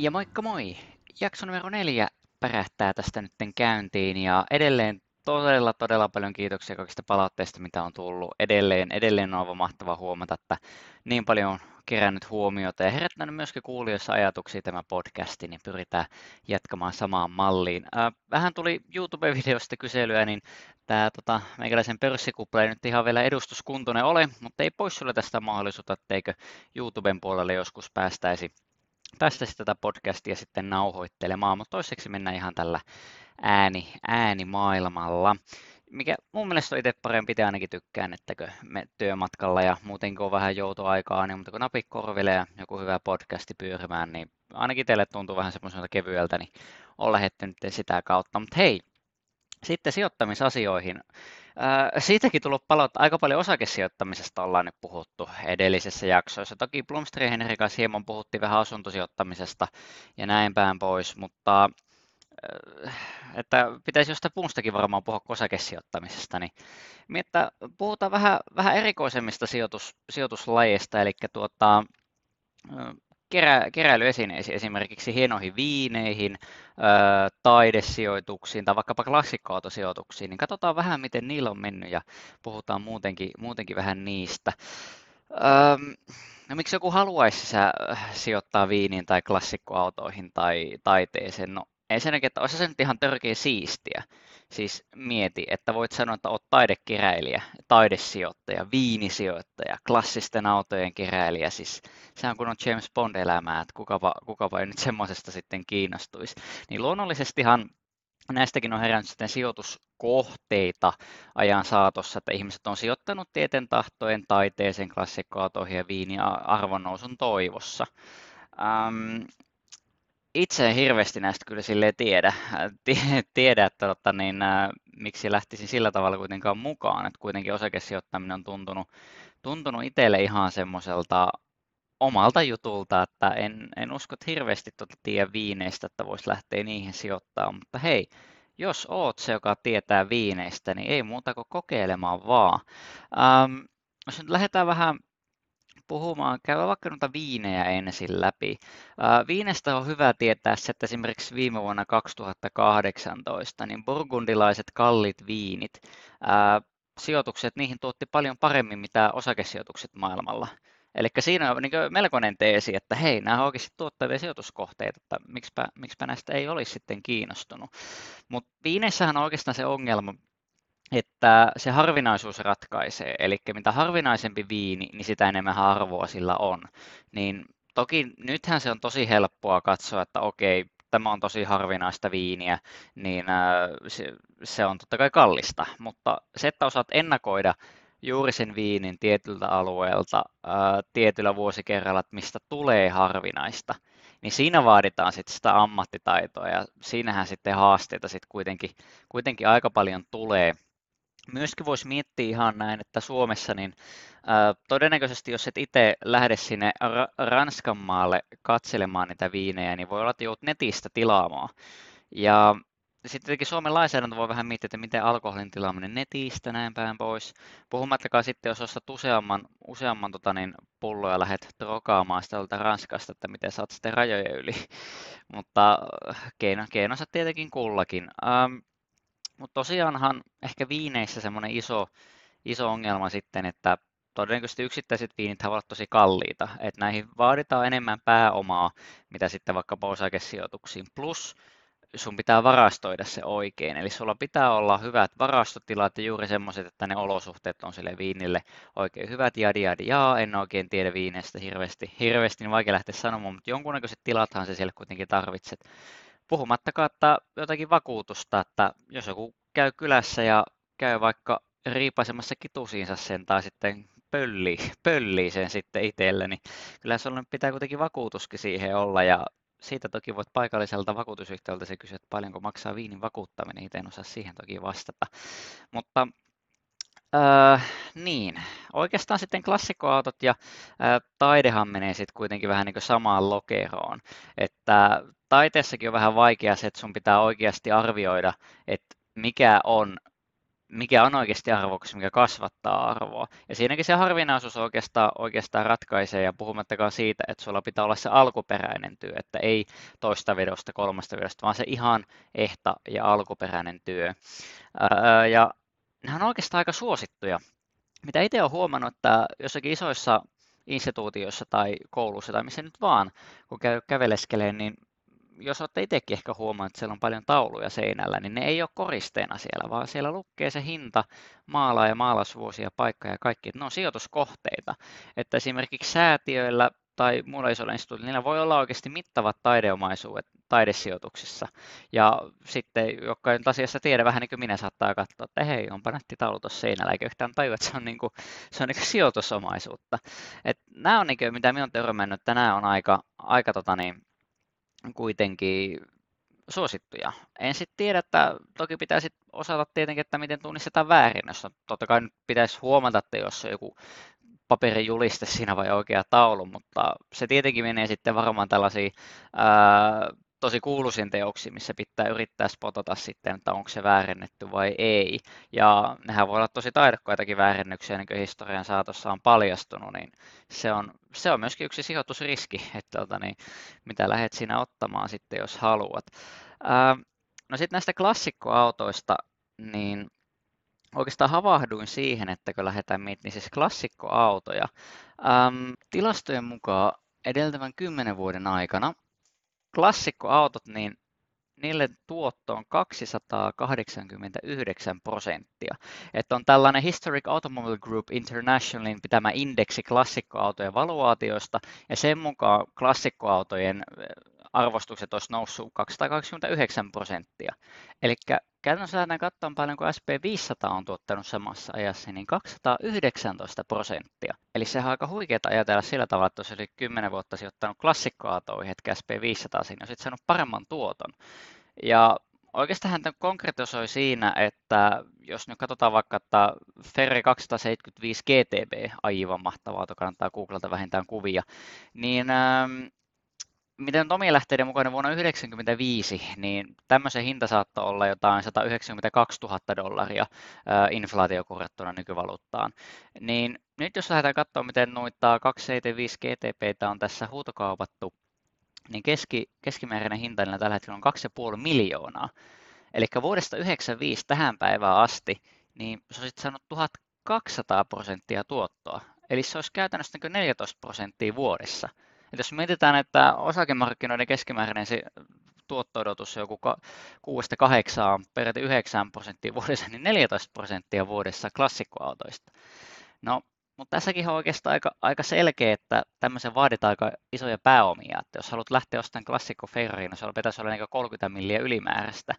Ja moikka moi! Jakso numero neljä pärähtää tästä nyt käyntiin ja edelleen todella, todella paljon kiitoksia kaikista palautteista, mitä on tullut. Edelleen, edelleen on aivan mahtava huomata, että niin paljon on kerännyt huomiota ja herättänyt myöskin kuulijoissa ajatuksia tämä podcasti, niin pyritään jatkamaan samaan malliin. Vähän tuli YouTube-videosta kyselyä, niin tämä tota, meikäläisen pörssikupla ei nyt ihan vielä edustuskuntoinen ole, mutta ei pois sulle tästä mahdollisuutta, etteikö YouTuben puolelle joskus päästäisi päästäisi tätä podcastia sitten nauhoittelemaan, mutta toiseksi mennään ihan tällä ääni, äänimaailmalla. Mikä mun mielestä on itse parempi, te ainakin tykkään, että me työmatkalla ja muutenkin on vähän joutoaikaa, niin mutta kun napit korville ja joku hyvä podcasti pyörimään, niin ainakin teille tuntuu vähän semmoiselta kevyeltä, niin on lähetty nyt sitä kautta. Mutta hei, sitten sijoittamisasioihin. Siitäkin tullut palot, aika paljon osakesijoittamisesta ollaan nyt puhuttu edellisessä jaksoissa. Toki Blomsterin Henri kanssa hieman puhuttiin vähän asuntosijoittamisesta ja näin päin pois, mutta että pitäisi jostain muustakin varmaan puhua osakesijoittamisesta, niin että puhutaan vähän, vähän erikoisemmista sijoitus, sijoituslajeista, eli tuota, kerä, keräilyesineisiin, esimerkiksi hienoihin viineihin, taidesijoituksiin tai vaikkapa klassikkoautosijoituksiin, niin katsotaan vähän, miten niillä on mennyt ja puhutaan muutenkin, muutenkin vähän niistä. no miksi joku haluaisi sijoittaa viiniin tai klassikkoautoihin tai taiteeseen? No ensinnäkin, että olisi se nyt ihan törkeä siistiä. Siis mieti, että voit sanoa, että olet taidekeräilijä, taidesijoittaja, viinisijoittaja, klassisten autojen keräilijä. Siis sehän kun on James Bond-elämää, että kukapa, kukapa ei nyt semmoisesta sitten kiinnostuisi. Niin luonnollisestihan näistäkin on herännyt sitten sijoituskohteita ajan saatossa, että ihmiset on sijoittanut tieten tahtojen, taiteeseen, klassikkoautoihin ja viini arvonnousun toivossa. Ähm, itse en hirveästi näistä kyllä sille tiedä, tiedä että tota, niin, ä, miksi lähtisin sillä tavalla kuitenkaan mukaan, että kuitenkin osakesijoittaminen on tuntunut, tuntunut itselle ihan semmoiselta omalta jutulta, että en, en usko, että hirveästi tuota tiedä viineistä, että voisi lähteä niihin sijoittamaan, mutta hei, jos oot se, joka tietää viineistä, niin ei muuta kuin kokeilemaan vaan. Ähm, jos nyt lähdetään vähän puhumaan, käydään vaikka noita viinejä ensin läpi. Viinestä on hyvä tietää se, että esimerkiksi viime vuonna 2018 niin burgundilaiset kallit viinit, sijoitukset, niihin tuotti paljon paremmin mitä osakesijoitukset maailmalla. Eli siinä on niin melkoinen teesi, että hei, nämä on oikeasti tuottavia sijoituskohteita, että miksipä, miksipä näistä ei olisi sitten kiinnostunut. Mutta viineissähän on oikeastaan se ongelma, että se harvinaisuus ratkaisee. Eli mitä harvinaisempi viini, niin sitä enemmän arvoa sillä on. Niin toki nythän se on tosi helppoa katsoa, että okei, tämä on tosi harvinaista viiniä, niin se, se on totta kai kallista. Mutta se, että osaat ennakoida juuri sen viinin tietyltä alueelta ää, tietyllä vuosikerralla, että mistä tulee harvinaista, niin siinä vaaditaan sitten sitä ammattitaitoa ja siinähän sitten haasteita sitten kuitenkin, kuitenkin aika paljon tulee myöskin voisi miettiä ihan näin, että Suomessa niin todennäköisesti jos et itse lähde sinne Ranskan maalle katselemaan niitä viinejä, niin voi olla, että joudut netistä tilaamaan. Ja sitten tietenkin Suomen lainsäädäntö voi vähän miettiä, että miten alkoholin tilaaminen netistä näin päin pois. Puhumattakaan sitten, jos ostat useamman, useamman tota niin, pulloa ja lähdet trokaamaan sitä Ranskasta, että miten saat sitten rajojen yli. Mutta keino, keinonsa tietenkin kullakin. Ähm, mutta tosiaanhan ehkä viineissä semmoinen iso, iso ongelma sitten, että todennäköisesti yksittäiset viinit ovat tosi kalliita, että näihin vaaditaan enemmän pääomaa, mitä sitten vaikka osakesijoituksiin. Plus sun pitää varastoida se oikein, eli sulla pitää olla hyvät varastotilat ja juuri semmoiset, että ne olosuhteet on sille viinille oikein hyvät, jadi jadi jaa, en oikein tiedä viineistä hirveästi, hirveästi niin vaikea lähteä sanomaan, mutta jonkunnäköiset tilathan se siellä kuitenkin tarvitset. Puhumattakaan, että jotakin vakuutusta, että jos joku käy kylässä ja käy vaikka riipaisemassa kitusiinsa sen tai sitten pöllii, pöllii sen sitten itselle, niin kyllä sinulla pitää kuitenkin vakuutuskin siihen olla. Ja siitä toki voit paikalliselta vakuutusyhtiöltä se kysyä, että paljonko maksaa viinin vakuuttaminen, itse en osaa siihen toki vastata. Mutta äh, niin, oikeastaan sitten klassikkoautot ja äh, taidehan menee sitten kuitenkin vähän niin kuin samaan lokeroon, että taiteessakin on vähän vaikea se, että sun pitää oikeasti arvioida, että mikä on mikä on oikeasti arvoksi, mikä kasvattaa arvoa. Ja siinäkin se harvinaisuus oikeastaan, oikeastaan ratkaisee, ja puhumattakaan siitä, että sulla pitää olla se alkuperäinen työ, että ei toista vedosta, kolmasta vedosta, vaan se ihan ehta ja alkuperäinen työ. ja nehän on oikeastaan aika suosittuja. Mitä itse olen huomannut, että jossakin isoissa instituutioissa tai koulussa tai missä nyt vaan, kun käy käveleskelee, niin jos olette itsekin ehkä huomannut, että siellä on paljon tauluja seinällä, niin ne ei ole koristeena siellä, vaan siellä lukee se hinta, maala ja maalausvuosia, paikka ja kaikki. Ne on sijoituskohteita. Että esimerkiksi säätiöillä tai muilla isoilla instituutilla, niillä voi olla oikeasti mittavat taideomaisuudet taidesijoituksissa. Ja sitten, jotka ei nyt asiassa tiedä, vähän niin kuin minä saattaa katsoa, että hei, onpa nätti taulu tuossa seinällä, eikä yhtään tajua, että se on, niin kuin, se on niin kuin sijoitusomaisuutta. Et nämä on, niin kuin, mitä minä olen törmännyt, että nämä on aika, aika tota niin, kuitenkin suosittuja. En sitten tiedä, että toki pitäisi osata tietenkin, että miten tunnistetaan väärin, jos totta kai nyt pitäisi huomata, että jos on joku paperijuliste siinä vai oikea taulu, mutta se tietenkin menee sitten varmaan tällaisiin ää, tosi kuuluisiin teoksiin, missä pitää yrittää spotata sitten, että onko se väärennetty vai ei. Ja nehän voi olla tosi taidokkaitakin väärennyksiä, niin kuin historian saatossa on paljastunut, niin se on, se on myöskin yksi sijoitusriski, että tota, niin, mitä lähdet siinä ottamaan sitten, jos haluat. Ää, no sitten näistä klassikkoautoista, niin oikeastaan havahduin siihen, että kun lähdetään miettimään niin siis klassikkoautoja. Ähm, tilastojen mukaan edeltävän kymmenen vuoden aikana klassikkoautot, niin niille tuotto on 289 prosenttia. Että on tällainen Historic Automobile Group Internationalin pitämä indeksi klassikkoautojen valuaatioista, ja sen mukaan klassikkoautojen arvostukset olisi noussut 229 prosenttia. Eli käytännössä lähdetään katsomaan paljon, kun SP500 on tuottanut samassa ajassa, niin 219 prosenttia. Eli se on aika huikeaa ajatella sillä tavalla, että jos oli 10 vuotta sijoittanut klassikkoautoihin, että SP500 siinä olisi saanut paremman tuoton. Ja oikeastaan hän konkretisoi siinä, että jos nyt katsotaan vaikka, että Ferri 275 GTB, aivan mahtava auto, kannattaa googlata vähintään kuvia, niin ähm, miten Tomi lähteiden mukana vuonna 1995, niin tämmöisen hinta saattoi olla jotain 192 000 dollaria inflaatiokorjattuna nykyvaluuttaan. Niin nyt jos lähdetään katsomaan, miten noita 275 GTP on tässä huutokaupattu, niin keski, keskimääräinen hinta tällä hetkellä on 2,5 miljoonaa. Eli vuodesta 1995 tähän päivään asti, niin se olisi saanut 1200 prosenttia tuottoa. Eli se olisi käytännössä 14 niin prosenttia vuodessa. Et jos mietitään, että osakemarkkinoiden keskimääräinen se tuotto-odotus on joku 6-8, peräti 9 prosenttia vuodessa, niin 14 prosenttia vuodessa klassikkoautoista. No, mutta tässäkin on oikeastaan aika, aika selkeä, että tämmöisen vaaditaan aika isoja pääomia. Että jos haluat lähteä ostamaan klassikko Ferrari, niin se pitäisi olla niin 30 milliä ylimääräistä.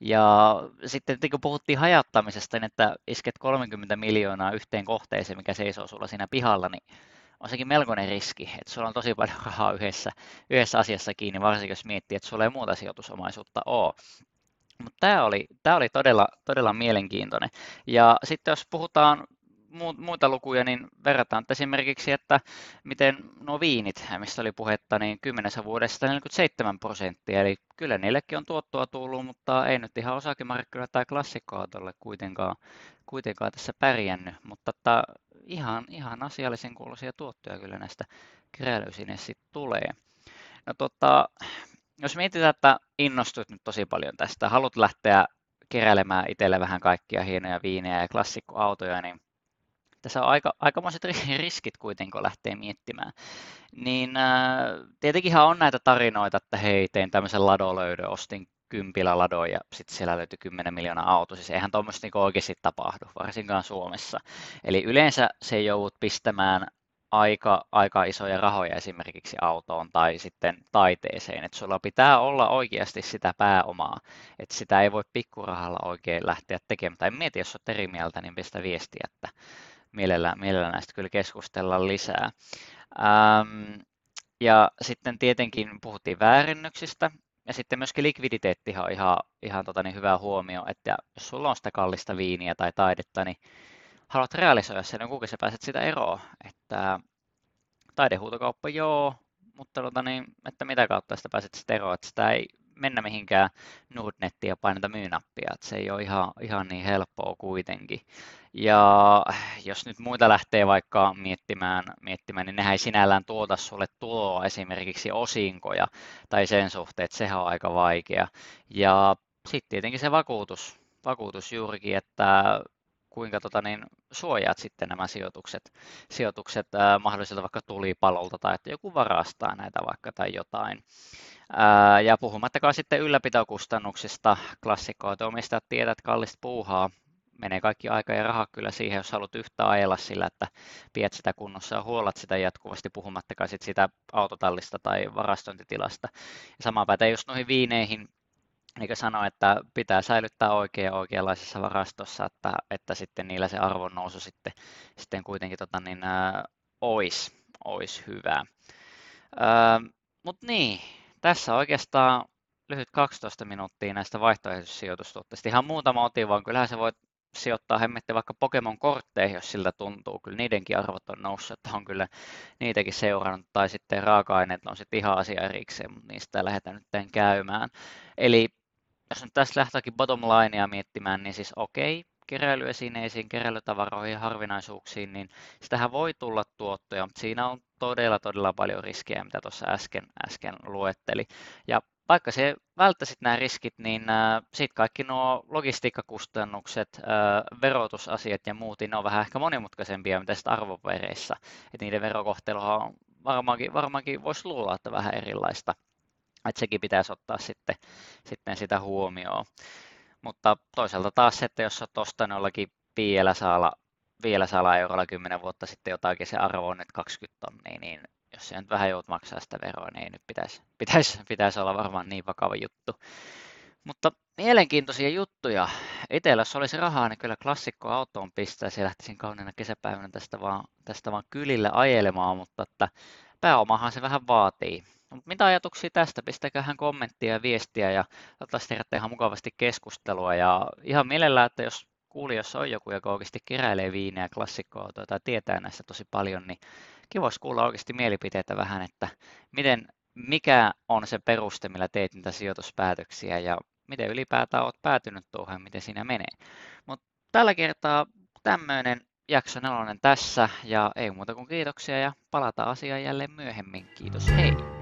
Ja sitten kun puhuttiin hajattamisesta, niin että isket 30 miljoonaa yhteen kohteeseen, mikä seisoo sulla siinä pihalla, niin on sekin melkoinen riski, että sulla on tosi paljon rahaa yhdessä, yhdessä asiassa kiinni, varsinkin jos miettii, että sulla ei muuta sijoitusomaisuutta ole. Mutta tämä oli, tämä oli todella, todella mielenkiintoinen. Ja sitten jos puhutaan muita lukuja, niin verrataan että esimerkiksi, että miten nuo viinit, mistä oli puhetta, niin kymmenessä vuodessa 47 prosenttia, eli kyllä niillekin on tuottoa tullut, mutta ei nyt ihan osakemarkkinoilla tai klassikkoautolle kuitenkaan, kuitenkaan tässä pärjännyt, mutta että ihan, ihan asiallisen kuuloisia tuottoja kyllä näistä keräilysinne sitten tulee. No tota, jos mietitään, että innostut nyt tosi paljon tästä, haluat lähteä keräilemään itselle vähän kaikkia hienoja viinejä ja klassikkoautoja, niin tässä on aika, aikamoiset riskit kuitenkin, kun lähtee miettimään. Niin äh, tietenkinhan on näitä tarinoita, että hei, tein tämmöisen ladolöydön, ostin kympillä ladoja ja sitten siellä löytyi 10 miljoonaa auto. Siis eihän tuommoista niin oikeasti tapahdu, varsinkaan Suomessa. Eli yleensä se joudut pistämään aika, aika isoja rahoja esimerkiksi autoon tai sitten taiteeseen, että sulla pitää olla oikeasti sitä pääomaa, että sitä ei voi pikkurahalla oikein lähteä tekemään. Tai mieti, jos olet eri mieltä, niin pistä viestiä, että mielellä, mielellä näistä kyllä keskustella lisää. Ähm, ja sitten tietenkin puhuttiin väärennyksistä, ja sitten myöskin likviditeetti on ihan, ihan tota niin hyvä huomio, että jos sulla on sitä kallista viiniä tai taidetta, niin haluat realisoida sen, niin kuinka sä pääset sitä eroon. Että taidehuutokauppa joo, mutta tota niin, että mitä kautta sitä pääset sitä eroon, että sitä ei mennä mihinkään Nordnettiin ja painata myynappia, se ei ole ihan, ihan niin helppoa kuitenkin. Ja jos nyt muita lähtee vaikka miettimään, miettimään, niin nehän ei sinällään tuota sulle tuloa esimerkiksi osinkoja tai sen suhteen, että sehän on aika vaikea. Ja sitten tietenkin se vakuutus, vakuutus juurikin, että kuinka tota, niin, suojaat sitten nämä sijoitukset, sijoitukset ää, mahdollisilta vaikka tulipalolta tai että joku varastaa näitä vaikka tai jotain. Ja puhumattakaan sitten ylläpitokustannuksista, klassikkoa, että omistajat tiedät kallista puuhaa, menee kaikki aika ja raha kyllä siihen, jos haluat yhtä ajella sillä, että pidät sitä kunnossa ja huolat sitä jatkuvasti, puhumattakaan sit sitä autotallista tai varastointitilasta. Ja sama pätee just noihin viineihin, niin kuin sanoin, että pitää säilyttää oikein oikeanlaisessa varastossa, että, että sitten niillä se arvon nousu sitten, sitten kuitenkin tota, niin, olisi, olisi hyvä. Mutta niin, tässä oikeastaan lyhyt 12 minuuttia näistä vaihtoehtoisijoitustuotteista. Ihan muutama otin, vaan kyllähän se voit sijoittaa hemmetti vaikka Pokemon-kortteihin, jos siltä tuntuu. Kyllä niidenkin arvot on noussut, että on kyllä niitäkin seurannut. Tai sitten raaka-aineet on sitten ihan asia erikseen, mutta niistä lähdetään nyt käymään. Eli jos nyt tässä lähtöäkin bottom linea miettimään, niin siis okei, keräilyesineisiin, keräilytavaroihin harvinaisuuksiin, niin sitähän voi tulla tuottoja, mutta siinä on todella, todella paljon riskejä, mitä tuossa äsken, äsken luetteli. Ja vaikka se välttäisit nämä riskit, niin äh, sitten kaikki nuo logistiikkakustannukset, äh, verotusasiat ja muut, niin ne on vähän ehkä monimutkaisempia mitä sitten arvovereissä. Että niiden verokohtelua on varmaankin, varmaankin voisi luulla, että vähän erilaista. Että sekin pitäisi ottaa sitten, sitten sitä huomioon. Mutta toisaalta taas että jos olet ostanut jollakin piellä saalla, vielä saalla eurolla 10 vuotta sitten jotakin, se arvo on nyt 20 tonnia, niin jos se nyt vähän joudut maksaa sitä veroa, niin ei nyt pitäisi, pitäisi, pitäisi olla varmaan niin vakava juttu. Mutta mielenkiintoisia juttuja. Itsellä jos olisi rahaa, niin kyllä klassikko autoon pistää. ja lähtisin kauniina kesäpäivänä tästä vaan, tästä vaan kylille ajelemaan, mutta että pääomahan se vähän vaatii. Mutta mitä ajatuksia tästä? Pistäköhän kommenttia ja viestiä ja toivottavasti herättää ihan mukavasti keskustelua. Ja ihan mielellään, että jos kuulijoissa on joku, joka oikeasti keräilee viineä, klassikkoa tai tietää näistä tosi paljon, niin kiva kuulla oikeasti mielipiteitä vähän, että miten, mikä on se peruste, millä teet niitä sijoituspäätöksiä ja miten ylipäätään olet päätynyt tuohon, miten siinä menee. Mutta tällä kertaa tämmöinen jakso nelonen tässä ja ei muuta kuin kiitoksia ja palataan asiaan jälleen myöhemmin. Kiitos, hei!